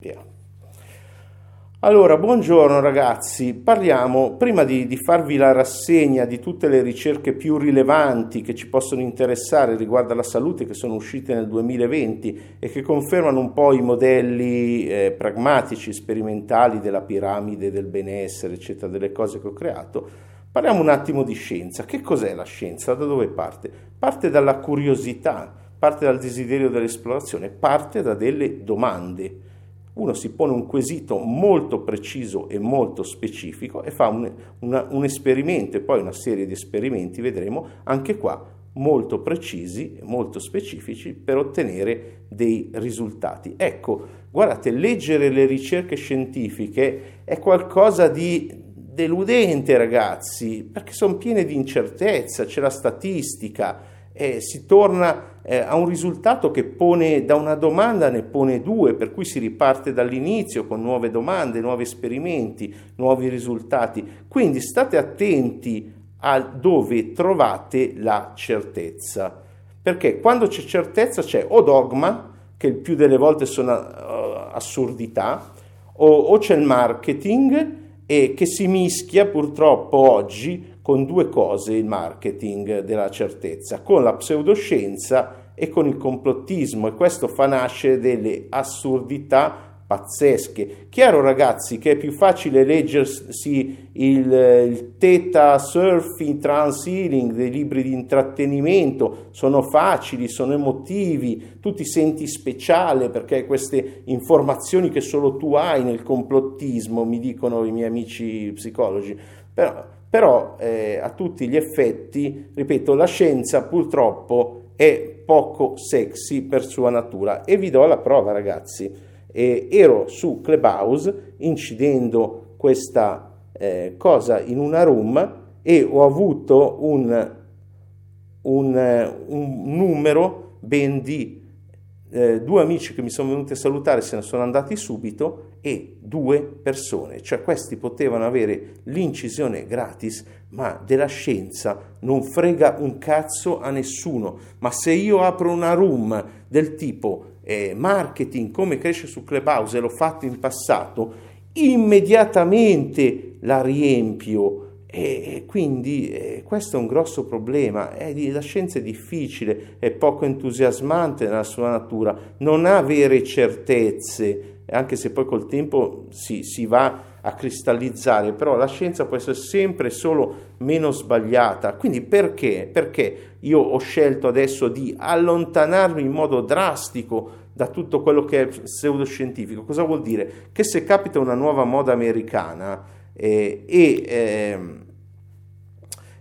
Via. Allora, buongiorno ragazzi, parliamo, prima di, di, farvi la rassegna di tutte le ricerche più rilevanti che ci possono interessare riguardo alla salute che sono uscite nel 2020 e che confermano un po' i modelli eh, pragmatici, sperimentali della piramide del benessere, eccetera, delle cose che ho creato, parliamo un attimo di scienza. Che cos'è la scienza? Da dove parte? Parte dalla curiosità, parte dal desiderio dell'esplorazione, parte da delle domande uno si pone un quesito molto preciso e molto specifico e fa un, una, un esperimento e poi una serie di esperimenti, vedremo anche qua molto precisi molto specifici per ottenere dei risultati. Ecco, guardate, leggere le ricerche scientifiche è qualcosa di deludente, ragazzi, perché sono piene di incertezza, c'è la statistica, eh, si torna eh, a un risultato che pone da una domanda ne pone due, per cui si riparte dall'inizio con nuove domande, nuovi esperimenti, nuovi risultati. Quindi state attenti a dove trovate la certezza, perché quando c'è certezza c'è o dogma, che il più delle volte sono uh, assurdità, o, o c'è il marketing e che si mischia purtroppo oggi con due cose il marketing della certezza, con la pseudoscienza e con il complottismo e questo fa nascere delle assurdità pazzesche. Chiaro ragazzi che è più facile leggersi il, il Theta Surfing Trans Healing, dei libri di intrattenimento, sono facili, sono emotivi, tu ti senti speciale perché queste informazioni che solo tu hai nel complottismo, mi dicono i miei amici psicologi, però però eh, a tutti gli effetti, ripeto, la scienza purtroppo è poco sexy per sua natura e vi do la prova ragazzi. Eh, ero su Clubhouse incidendo questa eh, cosa in una room e ho avuto un, un, un numero ben di eh, due amici che mi sono venuti a salutare se ne sono andati subito e due persone, cioè questi potevano avere l'incisione gratis, ma della scienza non frega un cazzo a nessuno. Ma se io apro una room del tipo eh, marketing, come cresce su Clubhouse e l'ho fatto in passato, immediatamente la riempio e quindi eh, questo è un grosso problema, la scienza è difficile, è poco entusiasmante nella sua natura, non ha vere certezze, anche se poi col tempo si, si va a cristallizzare, però la scienza può essere sempre solo meno sbagliata. Quindi perché? Perché io ho scelto adesso di allontanarmi in modo drastico da tutto quello che è pseudoscientifico. Cosa vuol dire? Che se capita una nuova moda americana, eh, e, eh,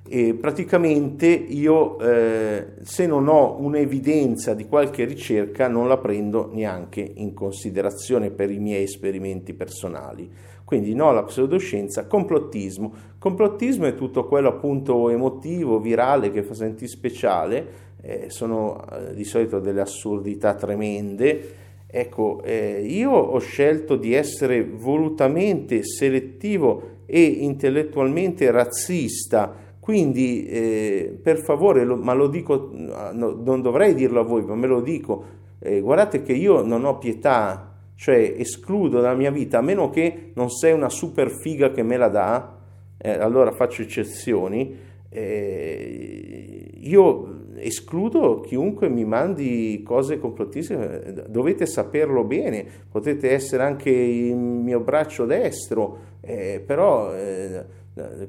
e, praticamente io eh, se non ho un'evidenza di qualche ricerca non la prendo neanche in considerazione per i miei esperimenti personali. Quindi no alla pseudoscienza, complottismo. Complottismo è tutto quello appunto emotivo, virale, che fa sentire speciale, eh, sono eh, di solito delle assurdità tremende, Ecco, eh, io ho scelto di essere volutamente selettivo e intellettualmente razzista, quindi eh, per favore, lo, ma lo dico, no, non dovrei dirlo a voi, ma me lo dico, eh, guardate che io non ho pietà, cioè escludo dalla mia vita, a meno che non sei una super figa che me la dà, eh, allora faccio eccezioni, eh, io escludo chiunque mi mandi cose complottissime, dovete saperlo bene, potete essere anche il mio braccio destro, eh, però eh,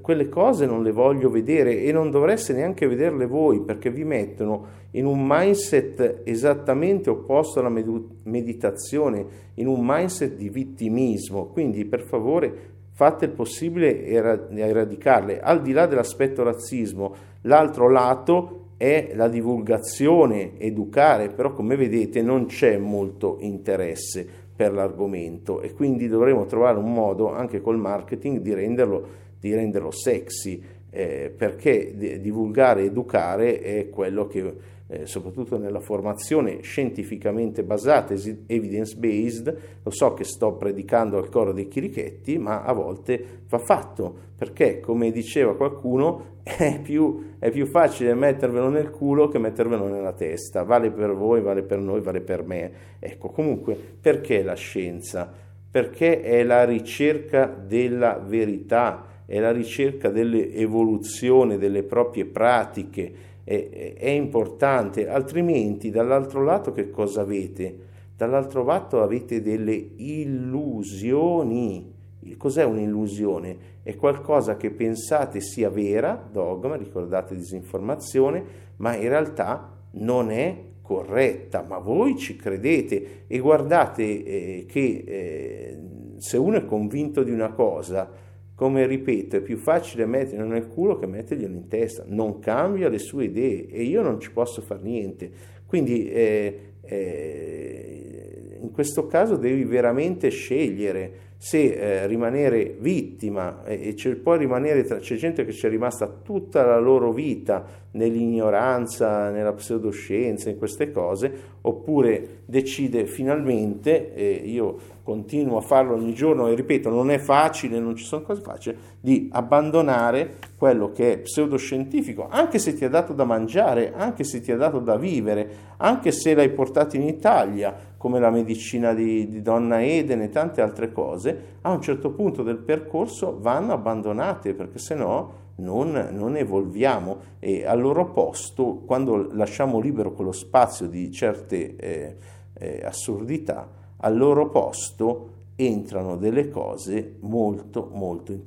quelle cose non le voglio vedere e non dovreste neanche vederle voi perché vi mettono in un mindset esattamente opposto alla meditazione, in un mindset di vittimismo, quindi per favore fate il possibile a eradicarle. Al di là dell'aspetto razzismo, l'altro lato è la divulgazione, educare, però come vedete non c'è molto interesse per l'argomento e quindi dovremo trovare un modo anche col marketing di renderlo, di renderlo sexy, eh, perché divulgare, educare è quello che eh, soprattutto nella formazione scientificamente basata, evidence based, lo so che sto predicando al coro dei chirichetti, ma a volte va fatto, perché come diceva qualcuno è più, è più facile mettervelo nel culo che mettervelo nella testa, vale per voi, vale per noi, vale per me. Ecco, comunque, perché la scienza? Perché è la ricerca della verità, è la ricerca dell'evoluzione delle proprie pratiche, è, è importante, altrimenti dall'altro lato che cosa avete? Dall'altro lato avete delle illusioni. Cos'è un'illusione? È qualcosa che pensate sia vera, dogma, ricordate disinformazione, ma in realtà non è corretta, ma voi ci credete e guardate eh, che eh, se uno è convinto di una cosa, come ripeto, è più facile metterlo nel culo che metterglielo in testa, non cambia le sue idee e io non ci posso fare niente. Quindi eh, eh, in questo caso devi veramente scegliere se eh, rimanere vittima e c'è, poi rimanere tra, c'è gente che ci è rimasta tutta la loro vita nell'ignoranza, nella pseudoscienza, in queste cose, oppure decide finalmente, e io continuo a farlo ogni giorno e ripeto, non è facile, non ci sono cose facili, di abbandonare quello che è pseudoscientifico, anche se ti ha dato da mangiare, anche se ti ha dato da vivere, anche se l'hai portato in Italia, come la medicina di, di, Donna Eden e tante altre cose, a un certo punto del percorso vanno abbandonate perché se no non, non, evolviamo e al loro posto, quando lasciamo libero quello spazio di certe eh, eh, assurdità, al loro posto entrano delle cose molto molto interessanti.